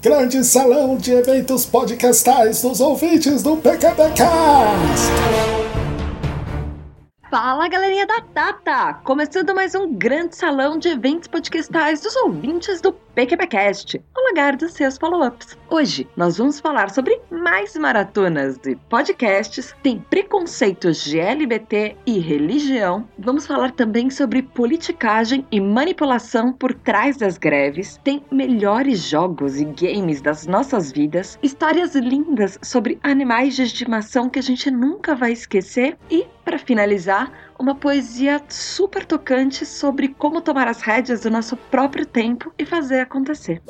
Grande salão de eventos podcastais dos ouvintes do PKPcast! Fala galerinha da Tata! Começando mais um grande salão de eventos podcastais dos ouvintes do PQPcast, o lugar dos seus follow-ups. Hoje nós vamos falar sobre mais maratonas de podcasts, tem preconceitos de LGBT e religião, vamos falar também sobre politicagem e manipulação por trás das greves, tem melhores jogos e games das nossas vidas, histórias lindas sobre animais de estimação que a gente nunca vai esquecer. E, para finalizar, uma poesia super tocante sobre como tomar as rédeas do nosso próprio tempo e fazer acontecer.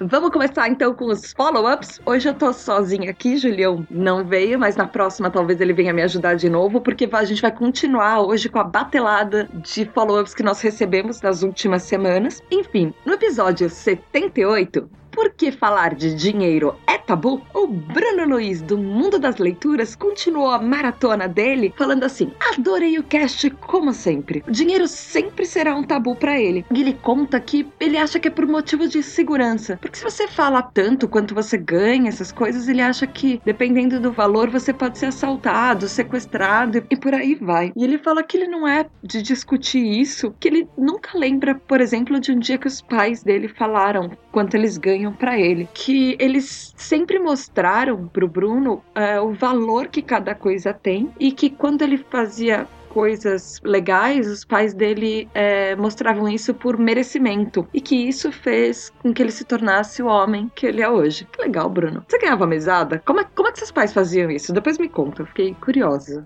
Vamos começar então com os follow-ups. Hoje eu tô sozinha aqui, Julião não veio, mas na próxima talvez ele venha me ajudar de novo, porque a gente vai continuar hoje com a batelada de follow-ups que nós recebemos nas últimas semanas. Enfim, no episódio 78, por que falar de dinheiro é tabu? O Bruno Luiz, do Mundo das Leituras, continuou a maratona dele falando assim: Adorei o cast como sempre. O dinheiro sempre será um tabu para ele. E ele conta que ele acha que é por motivo de segurança. Porque se você fala tanto quanto você ganha, essas coisas, ele acha que, dependendo do valor, você pode ser assaltado, sequestrado e por aí vai. E ele fala que ele não é de discutir isso, que ele nunca lembra, por exemplo, de um dia que os pais dele falaram quanto eles ganham para ele. Que eles sempre mostraram pro Bruno uh, o valor que cada coisa tem e que quando ele fazia coisas legais, os pais dele é, mostravam isso por merecimento. E que isso fez com que ele se tornasse o homem que ele é hoje. Que legal, Bruno. Você ganhava mesada? Como é, como é que seus pais faziam isso? Depois me conta, eu fiquei curiosa.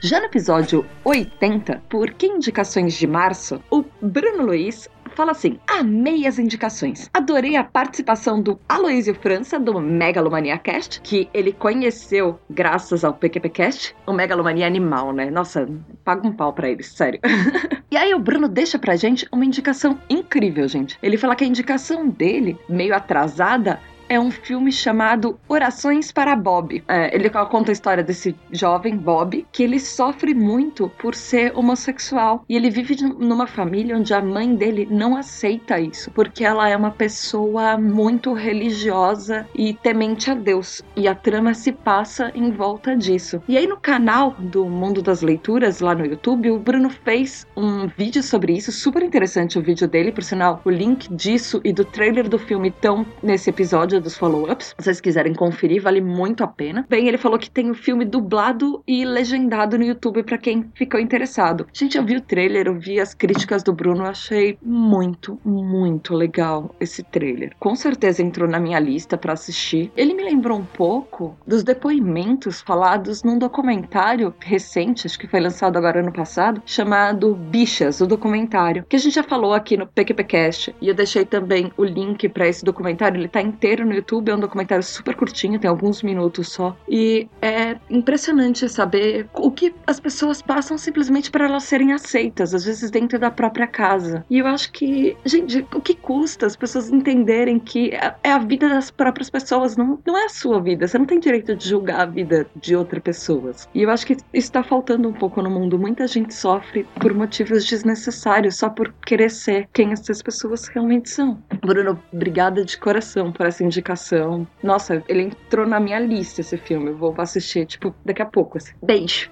Já no episódio 80, por que indicações de março, o Bruno Luiz fala assim: amei as indicações. Adorei a participação do Aloysio França, do Megalomania Cast, que ele conheceu graças ao PQPcast. O Megalomania Animal, né? Nossa, paga um pau pra eles, sério. e aí o Bruno deixa pra gente uma indicação incrível, gente. Ele fala que a indicação dele, meio atrasada, é um filme chamado Orações para Bob. É, ele conta a história desse jovem Bob que ele sofre muito por ser homossexual. E ele vive numa família onde a mãe dele não aceita isso porque ela é uma pessoa muito religiosa e temente a Deus. E a trama se passa em volta disso. E aí no canal do Mundo das Leituras lá no YouTube o Bruno fez um vídeo sobre isso, super interessante o vídeo dele, por sinal o link disso e do trailer do filme estão nesse episódio dos follow-ups. Se vocês quiserem conferir, vale muito a pena. Bem, ele falou que tem o filme dublado e legendado no YouTube para quem ficou interessado. Gente, eu vi o trailer, eu vi as críticas do Bruno, achei muito, muito legal esse trailer. Com certeza entrou na minha lista para assistir. Ele me lembrou um pouco dos depoimentos falados num documentário recente, acho que foi lançado agora ano passado, chamado Bichas, o documentário, que a gente já falou aqui no PQPcast. E eu deixei também o link para esse documentário, ele tá inteiro no YouTube, é um documentário super curtinho, tem alguns minutos só. E é impressionante saber o que as pessoas passam simplesmente para elas serem aceitas, às vezes dentro da própria casa. E eu acho que, gente, o que custa as pessoas entenderem que é, é a vida das próprias pessoas, não, não é a sua vida. Você não tem direito de julgar a vida de outras pessoas. E eu acho que está faltando um pouco no mundo. Muita gente sofre por motivos desnecessários, só por querer ser quem essas pessoas realmente são. Bruno, obrigada de coração por essa indicação indicação. Nossa, ele entrou na minha lista esse filme. Eu vou assistir, tipo, daqui a pouco. Assim. Beijo.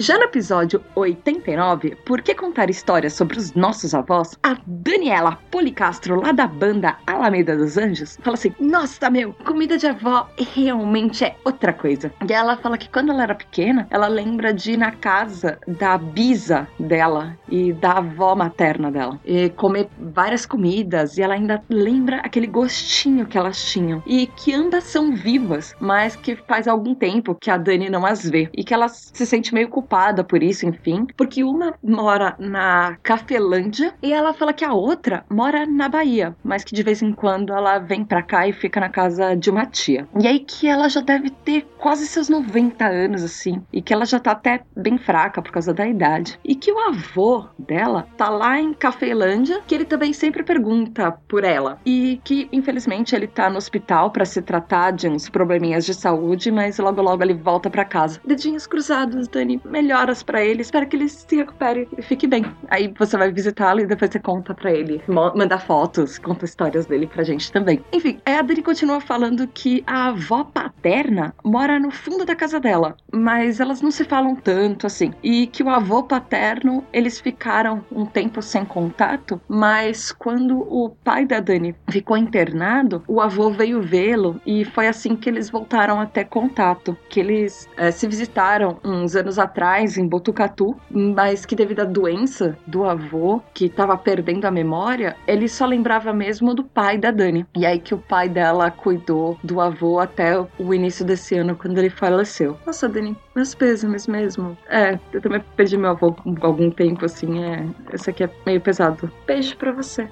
Já no episódio 89, Por que contar histórias sobre os nossos avós? A Daniela Policastro, lá da banda Alameda dos Anjos, fala assim: Nossa, meu, comida de avó realmente é outra coisa. E ela fala que quando ela era pequena, ela lembra de ir na casa da bisa dela e da avó materna dela e comer várias comidas. E ela ainda lembra aquele gostinho que elas tinham. E que ambas são vivas, mas que faz algum tempo que a Dani não as vê e que ela se sente meio culpada culpada por isso, enfim, porque uma mora na Cafelândia e ela fala que a outra mora na Bahia, mas que de vez em quando ela vem pra cá e fica na casa de uma tia. E aí que ela já deve ter quase seus 90 anos, assim, e que ela já tá até bem fraca por causa da idade. E que o avô dela tá lá em Cafelândia, que ele também sempre pergunta por ela. E que, infelizmente, ele tá no hospital para se tratar de uns probleminhas de saúde, mas logo logo ele volta para casa. Dedinhos cruzados, Dani melhoras para ele, espero que ele se recupere e fique bem. Aí você vai visitá-lo e depois você conta para ele, manda fotos, conta histórias dele pra gente também. Enfim, a Adri continua falando que a avó paterna mora no fundo da casa dela, mas elas não se falam tanto assim. E que o avô paterno, eles ficaram um tempo sem contato, mas quando o pai da Dani ficou internado, o avô veio vê-lo e foi assim que eles voltaram a ter contato. Que eles é, se visitaram uns anos atrás em Botucatu, mas que devido à doença do avô, que estava perdendo a memória, ele só lembrava mesmo do pai da Dani. E aí que o pai dela cuidou do avô até o início desse ano, quando ele faleceu. Nossa, Dani, meus pêsames mesmo. É, eu também perdi meu avô algum tempo, assim, é. Esse aqui é meio pesado. Beijo pra você.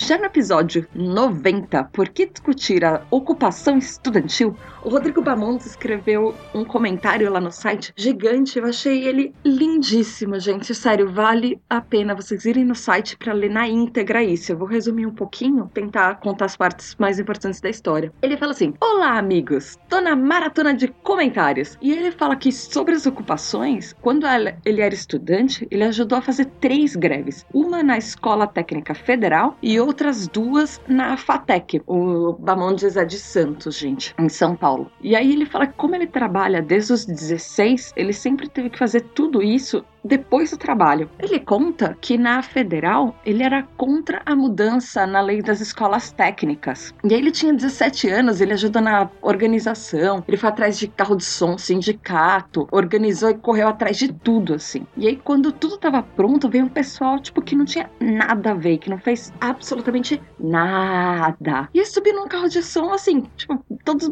Já no episódio 90, Por que discutir a ocupação estudantil? O Rodrigo Bamontes escreveu um comentário lá no site gigante. Eu achei ele lindíssimo, gente. Sério, vale a pena vocês irem no site para ler na íntegra isso. Eu vou resumir um pouquinho, tentar contar as partes mais importantes da história. Ele fala assim: Olá, amigos! Tô na maratona de comentários. E ele fala que sobre as ocupações, quando ele era estudante, ele ajudou a fazer três greves: uma na Escola Técnica Federal e outras duas na FATEC, o Bamontes é de Santos, gente, em São Paulo. Paulo. E aí ele fala que como ele trabalha desde os 16, ele sempre teve que fazer tudo isso depois do trabalho. Ele conta que na federal ele era contra a mudança na lei das escolas técnicas. E aí ele tinha 17 anos, ele ajuda na organização, ele foi atrás de carro de som, sindicato, organizou e correu atrás de tudo assim. E aí quando tudo estava pronto, veio um pessoal tipo que não tinha nada a ver, que não fez absolutamente nada. E subiu num carro de som assim, tipo, todos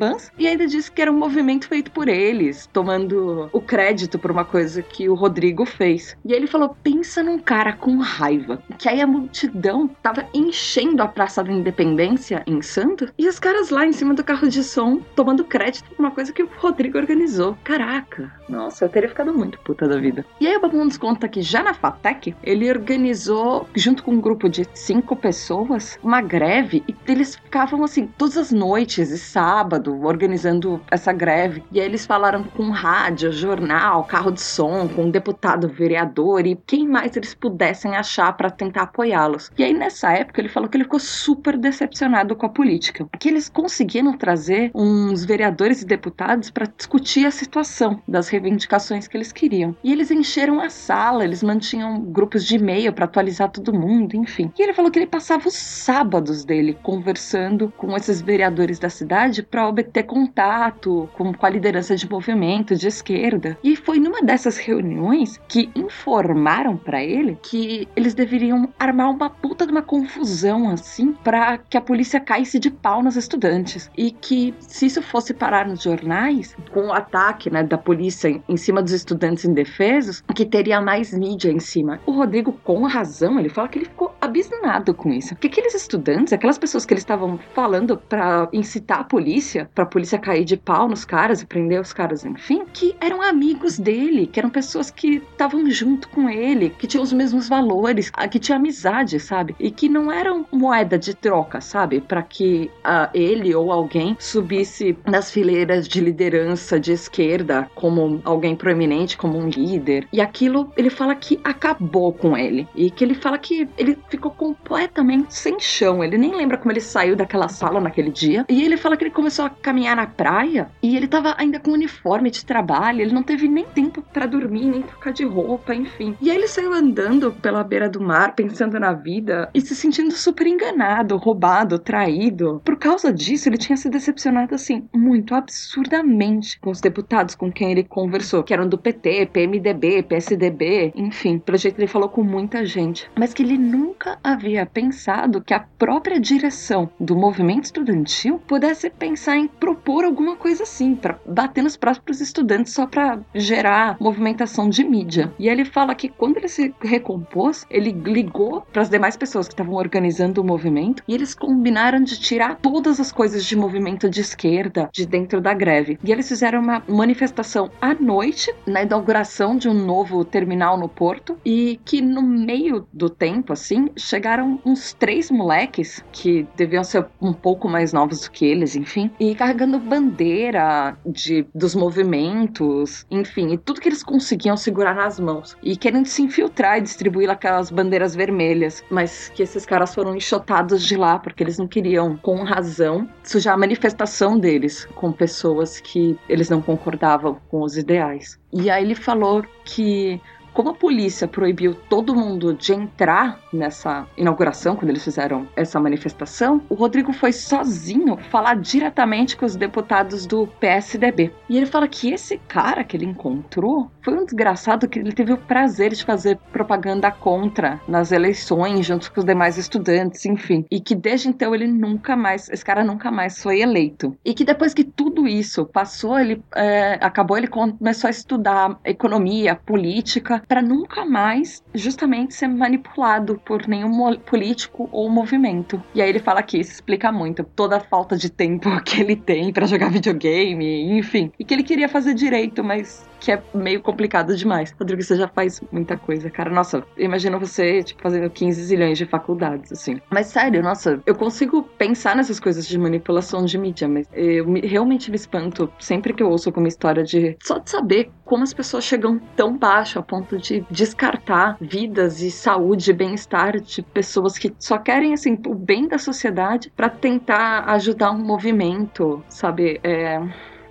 bambambãs, e ainda disse que era um movimento feito por eles, tomando o crédito por uma coisa que o Rodrigo fez. E ele falou: pensa num cara com raiva. Que aí a multidão tava enchendo a Praça da Independência em Santos e os caras lá em cima do carro de som tomando crédito por uma coisa que o Rodrigo organizou. Caraca, nossa, eu teria ficado muito puta da vida. E aí o Babuns conta que já na FATEC ele organizou, junto com um grupo de cinco pessoas, uma greve e eles ficavam assim todas as noites e sábado organizando essa greve. E aí eles falaram com rádio, jornal, carro de som, com deputado, vereador e quem mais eles pudessem achar para tentar apoiá-los. E aí nessa época ele falou que ele ficou super decepcionado com a política, que eles conseguiram trazer uns vereadores e deputados para discutir a situação das reivindicações que eles queriam. E eles encheram a sala, eles mantinham grupos de e-mail para atualizar todo mundo, enfim. E ele falou que ele passava os sábados dele conversando com esses vereadores da cidade para obter contato com, com a liderança de movimento de esquerda. E foi numa dessas reuniões que informaram para ele que eles deveriam armar uma puta de uma confusão assim para que a polícia caísse de pau nos estudantes e que se isso fosse parar nos jornais com o ataque né, da polícia em cima dos estudantes indefesos que teria mais mídia em cima. O Rodrigo com razão ele fala que ele ficou abismado com isso. Porque aqueles estudantes, aquelas pessoas que eles estavam falando para incitar a polícia, para a polícia cair de pau nos caras e prender os caras, enfim, que eram amigos dele, que eram pessoas que estavam junto com ele, que tinham os mesmos valores, que tinha amizade, sabe? E que não eram moeda de troca, sabe? Para que uh, ele ou alguém subisse nas fileiras de liderança de esquerda como alguém proeminente, como um líder. E aquilo ele fala que acabou com ele e que ele fala que ele ficou completamente sem chão. Ele nem lembra como ele saiu daquela sala naquele dia. E ele fala que ele começou a caminhar na praia e ele tava ainda com uniforme de trabalho, ele não teve nem tempo para dormir, nem trocar de roupa, enfim. E aí ele saiu andando pela beira do mar, pensando na vida e se sentindo super enganado, roubado, traído. Por causa disso, ele tinha se decepcionado assim muito absurdamente com os deputados com quem ele conversou, que eram do PT, PMDB, PSDB, enfim, pelo jeito ele falou com muita gente, mas que ele nunca havia pensado que a própria direção do movimento estudantil pudesse pensar em propor alguma coisa assim, para bater nos próprios estudantes só para gerar movimentação de mídia. E ele fala que quando ele se recompôs, ele ligou para as demais pessoas que estavam organizando o movimento e eles combinaram de tirar todas as coisas de movimento de esquerda de dentro da greve. E eles fizeram uma manifestação à noite na inauguração de um novo terminal no porto e que no meio do tempo assim chegaram uns três moleques que deviam ser um pouco mais novos do que eles, enfim, e carregando bandeira de dos movimentos, enfim, e tudo que eles conseguiam segurar nas mãos e querendo se infiltrar e distribuir aquelas bandeiras vermelhas, mas que esses caras foram enxotados de lá porque eles não queriam, com razão, sujar a manifestação deles com pessoas que eles não concordavam com os ideais. E aí ele falou que como a polícia proibiu todo mundo de entrar nessa inauguração, quando eles fizeram essa manifestação, o Rodrigo foi sozinho falar diretamente com os deputados do PSDB. E ele fala que esse cara que ele encontrou foi um desgraçado que ele teve o prazer de fazer propaganda contra nas eleições, junto com os demais estudantes, enfim. E que desde então ele nunca mais, esse cara nunca mais foi eleito. E que depois que tudo isso passou, ele é, acabou, ele começou a estudar economia, política para nunca mais justamente ser manipulado por nenhum político ou movimento. E aí ele fala que isso explica muito toda a falta de tempo que ele tem para jogar videogame, enfim, e que ele queria fazer direito, mas que é meio complicado demais. Rodrigo, você já faz muita coisa, cara. Nossa, imagina você, tipo, fazendo 15 zilhões de faculdades, assim. Mas sério, nossa, eu consigo pensar nessas coisas de manipulação de mídia, mas eu me, realmente me espanto sempre que eu ouço alguma história de só de saber como as pessoas chegam tão baixo a ponto de descartar vidas e saúde e bem-estar de pessoas que só querem, assim, o bem da sociedade para tentar ajudar um movimento, sabe? É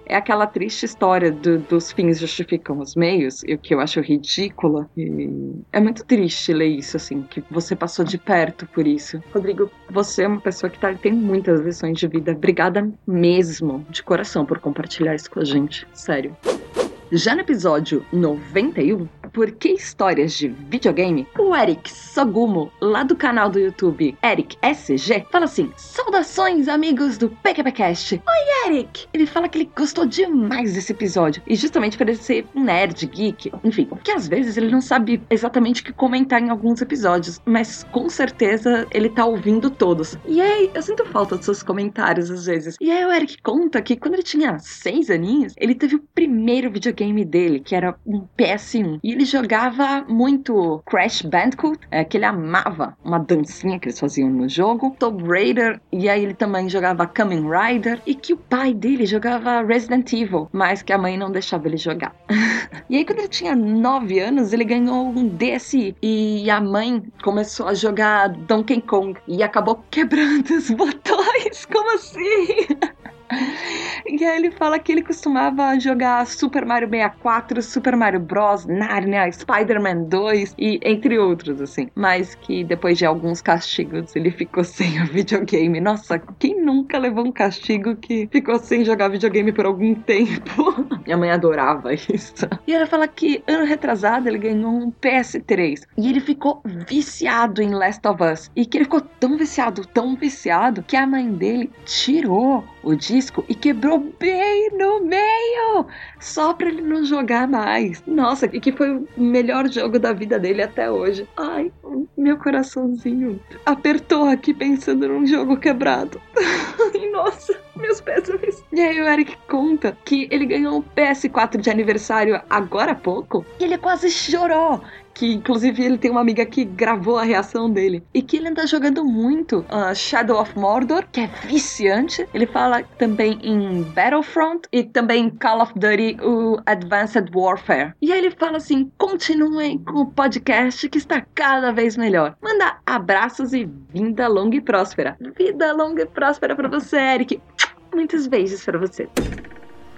é aquela triste história do, dos fins justificam os meios, e o que eu acho ridícula. E é muito triste ler isso, assim, que você passou de perto por isso. Rodrigo, você é uma pessoa que tá, tem muitas lições de vida. Obrigada mesmo, de coração, por compartilhar isso com a gente. Sério. Já no episódio 91, por que histórias de videogame? O Eric Sogumo, lá do canal do YouTube Eric SG, fala assim: Saudações, amigos do PQPcast. Oi, Eric! Ele fala que ele gostou demais desse episódio, e justamente por ele ser um nerd, geek, enfim, que às vezes ele não sabe exatamente o que comentar em alguns episódios, mas com certeza ele tá ouvindo todos. E aí, eu sinto falta dos seus comentários às vezes. E aí o Eric conta que quando ele tinha seis aninhos, ele teve o primeiro videogame dele, que era um PS1. E jogava muito Crash Bandicoot, é, que ele amava uma dancinha que eles faziam no jogo, Tomb Raider, e aí ele também jogava Kamen Rider, e que o pai dele jogava Resident Evil, mas que a mãe não deixava ele jogar. e aí quando ele tinha 9 anos, ele ganhou um DSi, e a mãe começou a jogar Donkey Kong, e acabou quebrando os botões, como assim? E aí ele fala que ele costumava jogar Super Mario 64, Super Mario Bros, Narnia, Spider-Man 2 e entre outros, assim. Mas que depois de alguns castigos ele ficou sem o videogame. Nossa, quem nunca levou um castigo que ficou sem jogar videogame por algum tempo? Minha mãe adorava isso. E ela fala que ano retrasado ele ganhou um PS3 e ele ficou viciado em Last of Us. E que ele ficou tão viciado, tão viciado, que a mãe dele tirou o disco e quebrou bem no meio, só para ele não jogar mais. Nossa, e que foi o melhor jogo da vida dele até hoje. Ai, meu coraçãozinho apertou aqui pensando num jogo quebrado. Nossa, meus péssames. E aí o Eric conta que ele ganhou um PS4 de aniversário agora há pouco e ele quase chorou que inclusive ele tem uma amiga que gravou a reação dele. E que ele anda jogando muito uh, Shadow of Mordor, que é viciante. Ele fala também em Battlefront e também Call of Duty, o Advanced Warfare. E aí ele fala assim: continuem com o podcast que está cada vez melhor. Manda abraços e vinda longa e próspera. Vida longa e próspera para você, Eric. Muitos beijos para você.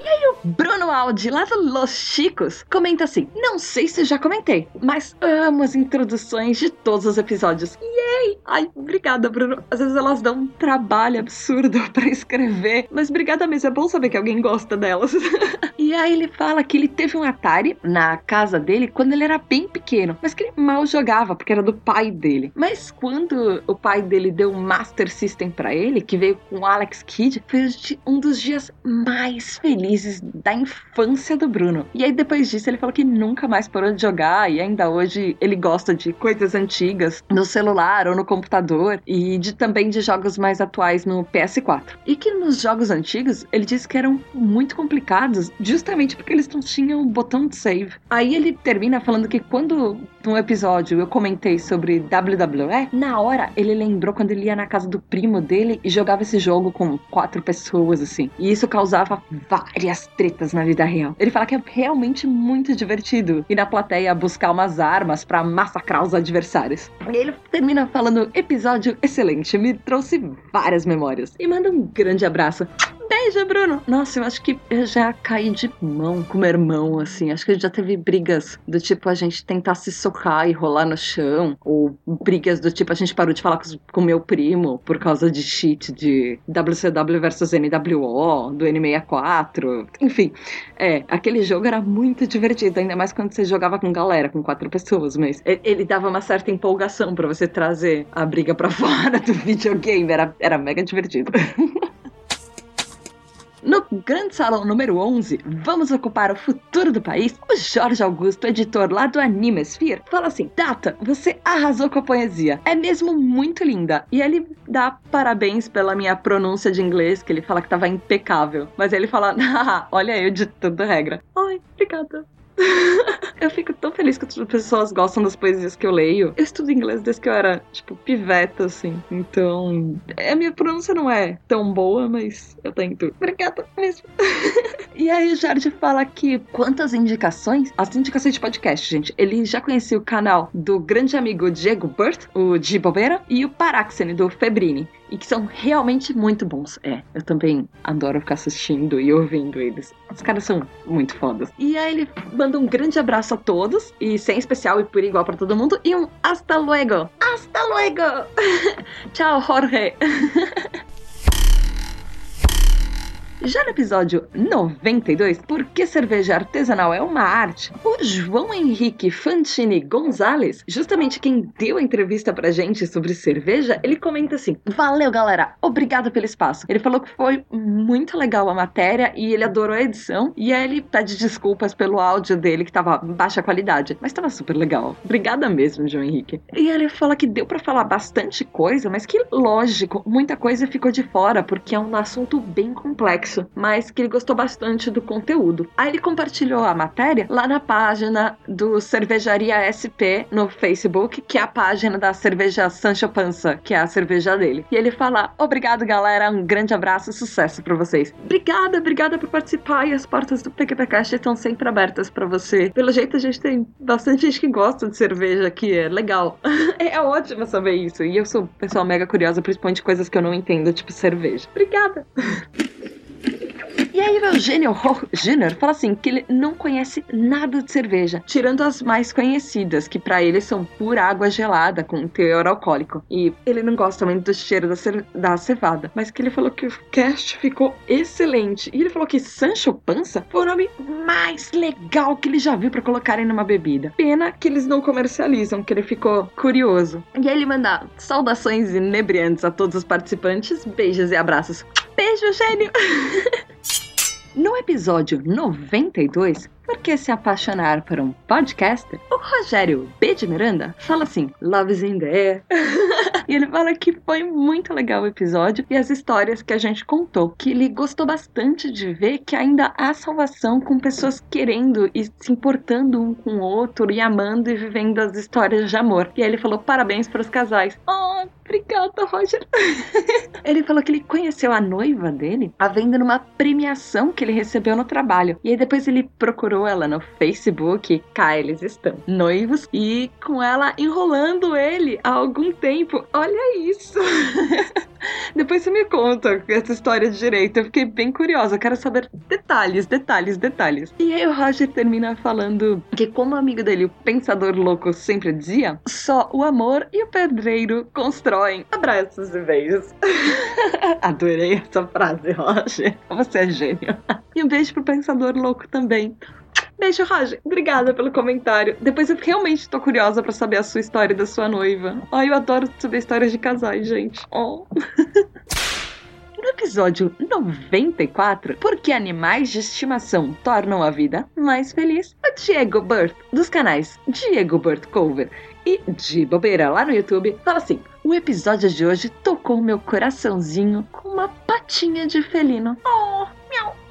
E aí o Bruno Aldi, lá do Los Chicos, comenta assim: Não sei se já comentei, mas amo as introduções de todos os episódios. Yay! Ai, obrigada, Bruno. Às vezes elas dão um trabalho absurdo para escrever, mas obrigada mesmo. É bom saber que alguém gosta delas. e aí ele fala que ele teve um Atari na casa dele quando ele era bem pequeno, mas que ele mal jogava porque era do pai dele. Mas quando o pai dele deu um Master System para ele, que veio com o Alex Kidd, foi um dos dias mais felizes da infância do Bruno. E aí depois disso ele falou que nunca mais parou de jogar e ainda hoje ele gosta de coisas antigas no celular ou no computador e de também de jogos mais atuais no PS4. E que nos jogos antigos ele disse que eram muito complicados justamente porque eles não tinham o botão de save. Aí ele termina falando que quando num episódio eu comentei sobre WWE, na hora ele lembrou quando ele ia na casa do primo dele e jogava esse jogo com quatro pessoas, assim. E isso causava várias tretas na vida real. Ele fala que é realmente muito divertido ir na plateia buscar umas armas para massacrar os adversários. E ele termina falando: episódio excelente, me trouxe várias memórias. E manda um grande abraço beijo, Bruno. Nossa, eu acho que eu já caí de mão com meu irmão, assim. Acho que já teve brigas do tipo a gente tentar se socar e rolar no chão. Ou brigas do tipo a gente parou de falar com meu primo por causa de cheat de WCW versus NWO, do N64. Enfim, é, aquele jogo era muito divertido, ainda mais quando você jogava com galera, com quatro pessoas. Mas ele dava uma certa empolgação para você trazer a briga para fora do videogame. Era, era mega divertido. No Grande Salão número 11, vamos ocupar o futuro do país. O Jorge Augusto, editor lá do Animesphere, fala assim: Data, você arrasou com a poesia. É mesmo muito linda. E ele dá parabéns pela minha pronúncia de inglês, que ele fala que tava impecável. Mas ele fala: ah, olha eu de toda regra. Ai, obrigada. eu fico tão feliz que as pessoas gostam das poesias que eu leio. Eu estudo inglês desde que eu era, tipo, piveta, assim. Então, a minha pronúncia não é tão boa, mas eu tento. Obrigada mesmo. e aí o Jardim fala que quantas indicações? As indicações de podcast, gente. Ele já conhecia o canal do grande amigo Diego Burt, o de Bobeira, e o Paráxene, do Febrini e que são realmente muito bons. É, eu também adoro ficar assistindo e ouvindo eles. Os caras são muito fodas. E aí ele manda um grande abraço a todos, e sem especial e por igual para todo mundo, e um hasta luego! Hasta luego! Tchau, Jorge! Já no episódio 92, Por que cerveja artesanal é uma arte? O João Henrique Fantini Gonzalez, justamente quem deu a entrevista pra gente sobre cerveja, ele comenta assim: Valeu, galera, obrigado pelo espaço. Ele falou que foi muito legal a matéria e ele adorou a edição. E aí ele pede desculpas pelo áudio dele, que tava baixa qualidade, mas tava super legal. Obrigada mesmo, João Henrique. E ele fala que deu para falar bastante coisa, mas que lógico, muita coisa ficou de fora, porque é um assunto bem complexo isso, mas que ele gostou bastante do conteúdo. Aí ele compartilhou a matéria lá na página do Cervejaria SP no Facebook, que é a página da cerveja Sancho Panza, que é a cerveja dele. E ele fala: Obrigado, galera, um grande abraço e sucesso para vocês. Obrigada, obrigada por participar e as portas do PQPcast estão sempre abertas para você. Pelo jeito, a gente tem bastante gente que gosta de cerveja aqui, é legal. é ótimo saber isso. E eu sou pessoa mega curiosa, principalmente coisas que eu não entendo, tipo cerveja. Obrigada! E aí o Eugênio Júnior fala assim que ele não conhece nada de cerveja, tirando as mais conhecidas, que para ele são pura água gelada com teor alcoólico. E ele não gosta muito do cheiro da, da cevada, mas que ele falou que o cast ficou excelente. E ele falou que Sancho Panza foi o nome mais legal que ele já viu para colocarem numa bebida. Pena que eles não comercializam, que ele ficou curioso. E aí ele manda saudações inebriantes a todos os participantes, beijos e abraços. Beijo, gênio! No episódio 92, por que se apaixonar por um podcaster? O Rogério B. de Miranda fala assim: Love's in the air. e ele fala que foi muito legal o episódio e as histórias que a gente contou. Que ele gostou bastante de ver que ainda há salvação com pessoas querendo e se importando um com o outro e amando e vivendo as histórias de amor. E aí ele falou: parabéns para os casais. Oh, obrigada, Roger. ele falou que ele conheceu a noiva dele a venda numa premiação que ele recebeu no trabalho. E aí depois ele procurou ela no Facebook, cá eles estão noivos e com ela enrolando ele há algum tempo. Olha isso! Depois você me conta essa história de direito. Eu fiquei bem curiosa. Eu quero saber detalhes, detalhes, detalhes. E aí o Roger termina falando que, como amigo dele, o pensador louco sempre dizia, só o amor e o pedreiro constroem abraços e beijos. Adorei essa frase, Roger. Você é gênio. E um beijo pro pensador louco também. Beijo, Raj. Obrigada pelo comentário. Depois eu realmente tô curiosa para saber a sua história da sua noiva. Ai, eu adoro saber histórias de casais, gente. Oh. episódio 94, Por que animais de estimação tornam a vida mais feliz, o Diego Burt, dos canais Diego Burt Cover e de bobeira lá no YouTube, fala assim: o episódio de hoje tocou meu coraçãozinho com uma patinha de felino. Oh!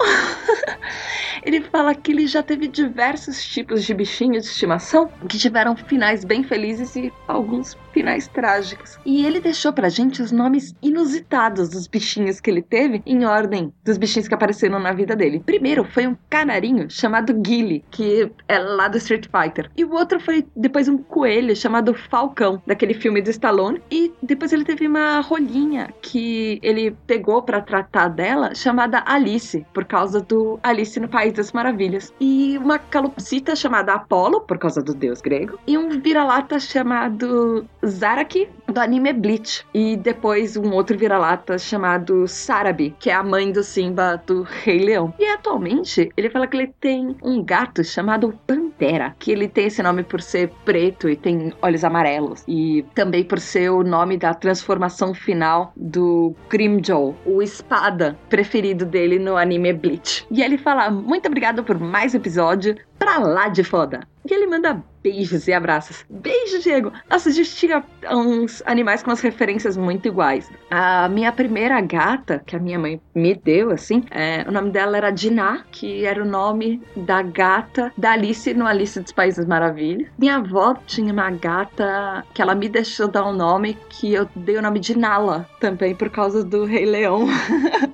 ele fala que ele já teve diversos tipos de bichinhos de estimação que tiveram finais bem felizes e alguns finais trágicos. E ele deixou pra gente os nomes inusitados dos bichinhos que ele teve em ordem dos bichinhos que apareceram na vida dele. Primeiro foi um canarinho chamado Gilly, que é lá do Street Fighter. E o outro foi depois um coelho chamado Falcão, daquele filme do Stallone. E depois ele teve uma rolinha que ele pegou para tratar dela, chamada Alice, por causa do Alice no País das Maravilhas. E uma calopsita chamada Apollo, por causa do deus grego. E um vira-lata chamado Zaraki, do anime Bleach. E depois um outro vira-lata chamado Sarabi, que é a mãe do Simba do Rei Leão. E atualmente ele fala que ele tem um gato chamado Pantera, que ele tem esse nome por ser preto e tem olhos amarelos. E também por ser o nome da transformação final do Grimjaw, o espada preferido dele no anime Bleach. E ele fala: Muito obrigado por mais episódio. Pra lá de foda. E ele manda beijos e abraços. Beijo, Diego! Nossa, a gente tinha uns animais com umas referências muito iguais. A minha primeira gata, que a minha mãe me deu, assim, é, o nome dela era Diná, que era o nome da gata da Alice no Alice dos Países Maravilhas. Minha avó tinha uma gata que ela me deixou dar um nome que eu dei o nome de Nala, também por causa do Rei Leão.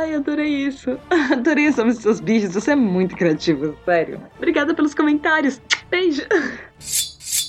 Ai, adorei isso. Adorei nomes dos seus bichos. Você é muito criativo, sério. Obrigada pelos comentários. Beijo.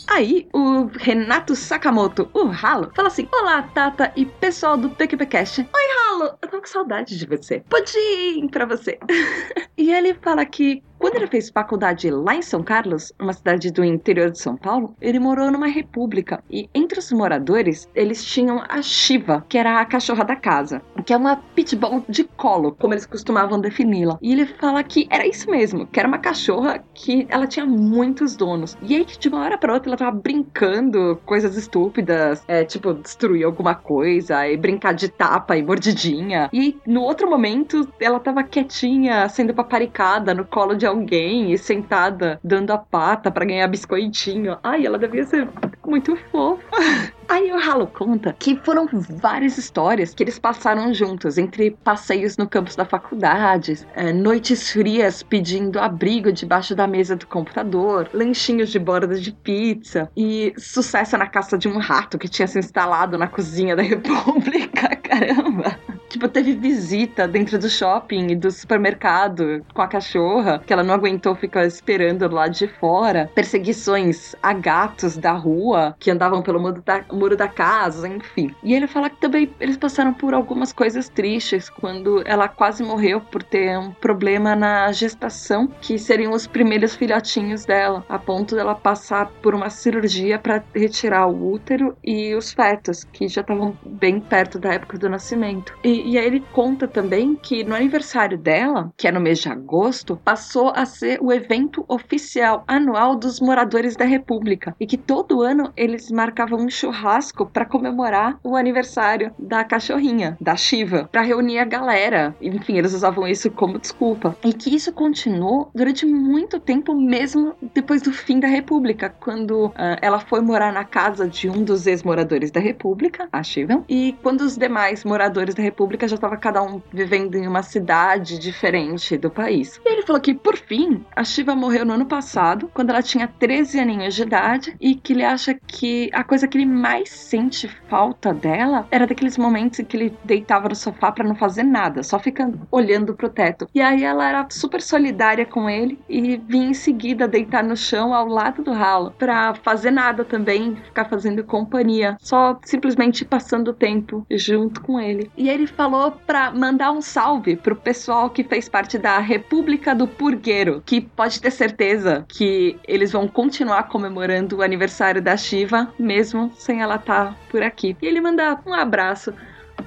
Aí, o Renato Sakamoto, o Ralo, fala assim: Olá, Tata e pessoal do PQPcast. Oi, Ralo, eu tô com saudade de você. Pudim pra você. e ele fala que quando ele fez faculdade lá em São Carlos, uma cidade do interior de São Paulo, ele morou numa república. E entre os moradores, eles tinham a Shiva, que era a cachorra da casa, que é uma pitbull de colo, como eles costumavam defini-la. E ele fala que era isso mesmo, que era uma cachorra que ela tinha muitos donos. E aí, de uma hora para outra, ela tava brincando coisas estúpidas, é, tipo, destruir alguma coisa, e brincar de tapa e mordidinha. E no outro momento, ela tava quietinha, sendo paparicada no colo de alguém e sentada dando a pata para ganhar biscoitinho. Ai, ela devia ser muito fofa. Aí o Halo conta que foram várias histórias que eles passaram juntos, entre passeios no campus da faculdade, é, noites frias pedindo abrigo debaixo da mesa do computador, lanchinhos de borda de pizza e sucesso na caça de um rato que tinha se instalado na cozinha da República. Caramba! Tipo, teve visita dentro do shopping e do supermercado com a cachorra, que ela não aguentou ficar esperando lá de fora. Perseguições a gatos da rua que andavam pelo muro da, muro da casa, enfim. E ele fala que também eles passaram por algumas coisas tristes quando ela quase morreu por ter um problema na gestação, que seriam os primeiros filhotinhos dela, a ponto dela passar por uma cirurgia para retirar o útero e os fetos, que já estavam bem perto da época do nascimento. E, e aí ele conta também que no aniversário dela, que é no mês de agosto, passou a ser o evento oficial anual dos moradores da República e que todo ano eles marcavam um churrasco para comemorar o aniversário da cachorrinha, da Shiva, para reunir a galera. Enfim, eles usavam isso como desculpa. E que isso continuou durante muito tempo, mesmo depois do fim da República, quando uh, ela foi morar na casa de um dos ex-moradores da República, a Shiva, e quando os demais moradores da República já estava cada um vivendo em uma cidade diferente do país. E ele falou que, por fim, a Shiva morreu no ano passado, quando ela tinha 13 aninhos de idade, e que ele acha que a coisa que ele mais sente falta dela era daqueles momentos em que ele deitava no sofá para não fazer nada, só ficando olhando pro teto. E aí ela era super solidária com ele e vinha em seguida deitar no chão ao lado do ralo para fazer nada também, ficar fazendo companhia, só simplesmente passando o tempo junto com ele. E ele falou para mandar um salve pro pessoal que fez parte da República do Purgueiro, que pode ter certeza que eles vão continuar comemorando o aniversário da Shiva, mesmo sem ela estar tá por aqui. E ele manda um abraço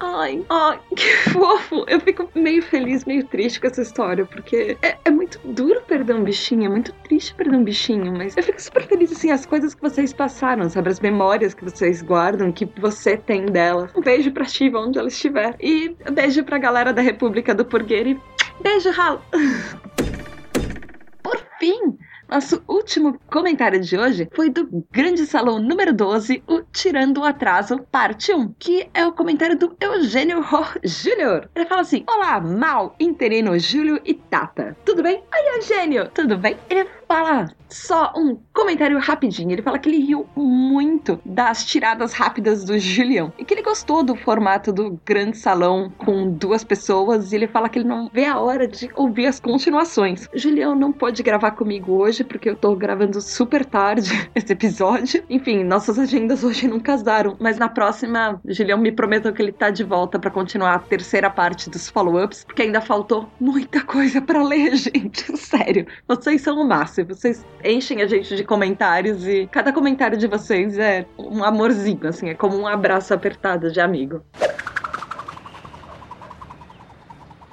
Ai, ai, que fofo. Eu fico meio feliz, meio triste com essa história, porque é, é, muito duro perder um bichinho, é muito triste perder um bichinho, mas eu fico super feliz, assim, as coisas que vocês passaram, sabe? As memórias que vocês guardam, que você tem dela. Um beijo pra Shiva, onde ela estiver. E um beijo pra galera da República do Purgueiro e beijo, Ralo. Por fim, nosso último comentário de hoje foi do Grande Salão número 12, o Tirando o Atraso, parte 1, que é o comentário do Eugênio Ror Júnior. Ele fala assim: Olá, Mal, Interino, Júlio e Tata. Tudo bem? Oi, Eugênio, tudo bem? Ele fala só um comentário rapidinho. Ele fala que ele riu muito das tiradas rápidas do Julião e que ele gostou do formato do grande salão com duas pessoas. E ele fala que ele não vê a hora de ouvir as continuações. Julião não pôde gravar comigo hoje porque eu tô gravando super tarde esse episódio. Enfim, nossas agendas hoje não casaram, mas na próxima, Julião me prometeu que ele tá de volta para continuar a terceira parte dos follow-ups, porque ainda faltou muita coisa para ler, gente. Sério, vocês são o máximo. Vocês enchem a gente de comentários e cada comentário de vocês é um amorzinho, assim, é como um abraço apertado de amigo.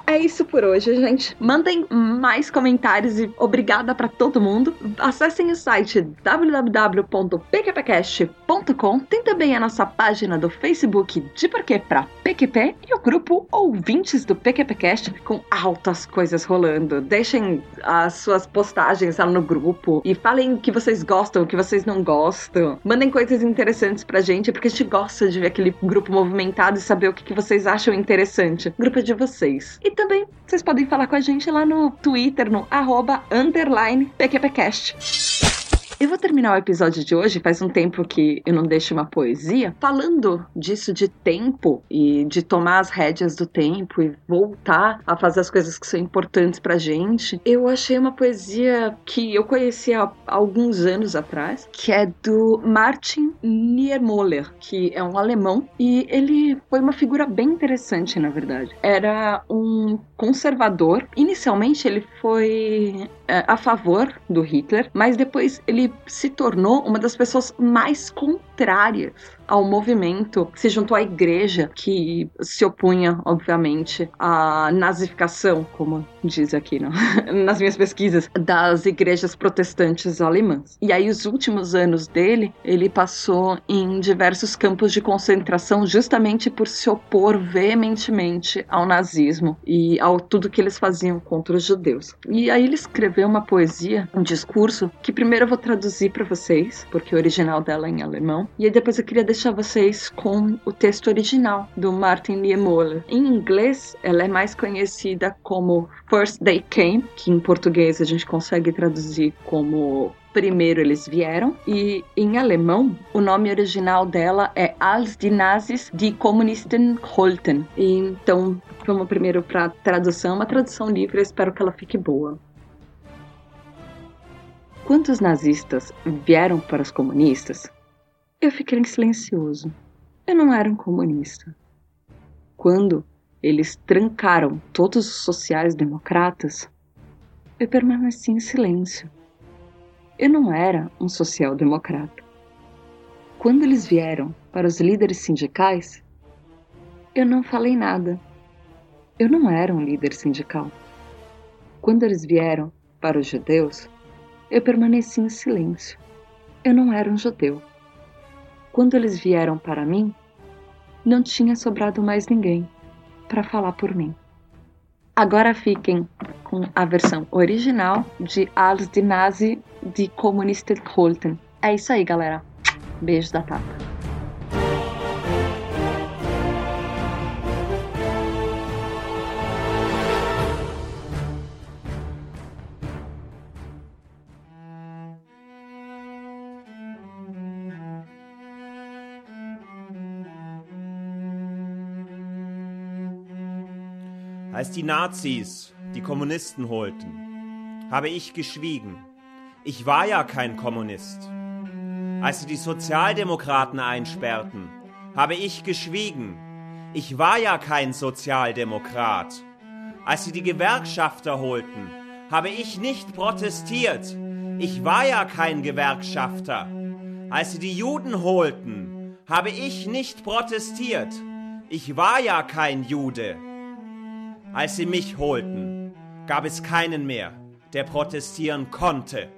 É isso por hoje, gente. Mandem mais comentários e obrigada para todo mundo. Acessem o site www.pqpcast.com. Tem também a nossa página do Facebook de Porquê para PQP e o grupo Ouvintes do PQPcast com altas coisas rolando. Deixem as suas postagens lá no grupo e falem o que vocês gostam, o que vocês não gostam. Mandem coisas interessantes pra gente, porque a gente gosta de ver aquele grupo movimentado e saber o que, vocês acham interessante. O grupo é de vocês. E também vocês podem falar com a gente lá no Twitter, no arroba underline PQPcast. Eu vou terminar o episódio de hoje, faz um tempo que eu não deixo uma poesia, falando disso de tempo e de tomar as rédeas do tempo e voltar a fazer as coisas que são importantes pra gente. Eu achei uma poesia que eu conheci há alguns anos atrás, que é do Martin Niemöller, que é um alemão e ele foi uma figura bem interessante, na verdade. Era um conservador. Inicialmente ele foi a favor do Hitler, mas depois ele se tornou uma das pessoas mais contrárias ao movimento se juntou à igreja que se opunha, obviamente, à nazificação, como diz aqui não? nas minhas pesquisas, das igrejas protestantes alemãs. E aí, os últimos anos dele, ele passou em diversos campos de concentração justamente por se opor veementemente ao nazismo e ao tudo que eles faziam contra os judeus. E aí ele escreveu uma poesia, um discurso, que primeiro eu vou traduzir para vocês, porque o original dela é em alemão, e aí depois eu queria deixar vocês com o texto original do Martin Niemöller. Em inglês, ela é mais conhecida como First They Came, que em português a gente consegue traduzir como Primeiro eles vieram, e em alemão o nome original dela é Als die Nazis die Kommunisten holten. E, então vamos primeiro para a tradução, uma tradução livre, eu espero que ela fique boa. Quantos nazistas vieram para os comunistas? Eu fiquei silencioso. Eu não era um comunista. Quando eles trancaram todos os sociais-democratas, eu permaneci em silêncio. Eu não era um social-democrata. Quando eles vieram para os líderes sindicais, eu não falei nada. Eu não era um líder sindical. Quando eles vieram para os judeus, eu permaneci em silêncio. Eu não era um judeu. Quando eles vieram para mim, não tinha sobrado mais ninguém para falar por mim. Agora fiquem com a versão original de Als die Nazi de Kommunisten Holten. É isso aí, galera. Beijo da Tata. Als die Nazis die Kommunisten holten, habe ich geschwiegen. Ich war ja kein Kommunist. Als sie die Sozialdemokraten einsperrten, habe ich geschwiegen. Ich war ja kein Sozialdemokrat. Als sie die Gewerkschafter holten, habe ich nicht protestiert. Ich war ja kein Gewerkschafter. Als sie die Juden holten, habe ich nicht protestiert. Ich war ja kein Jude. Als sie mich holten, gab es keinen mehr, der protestieren konnte.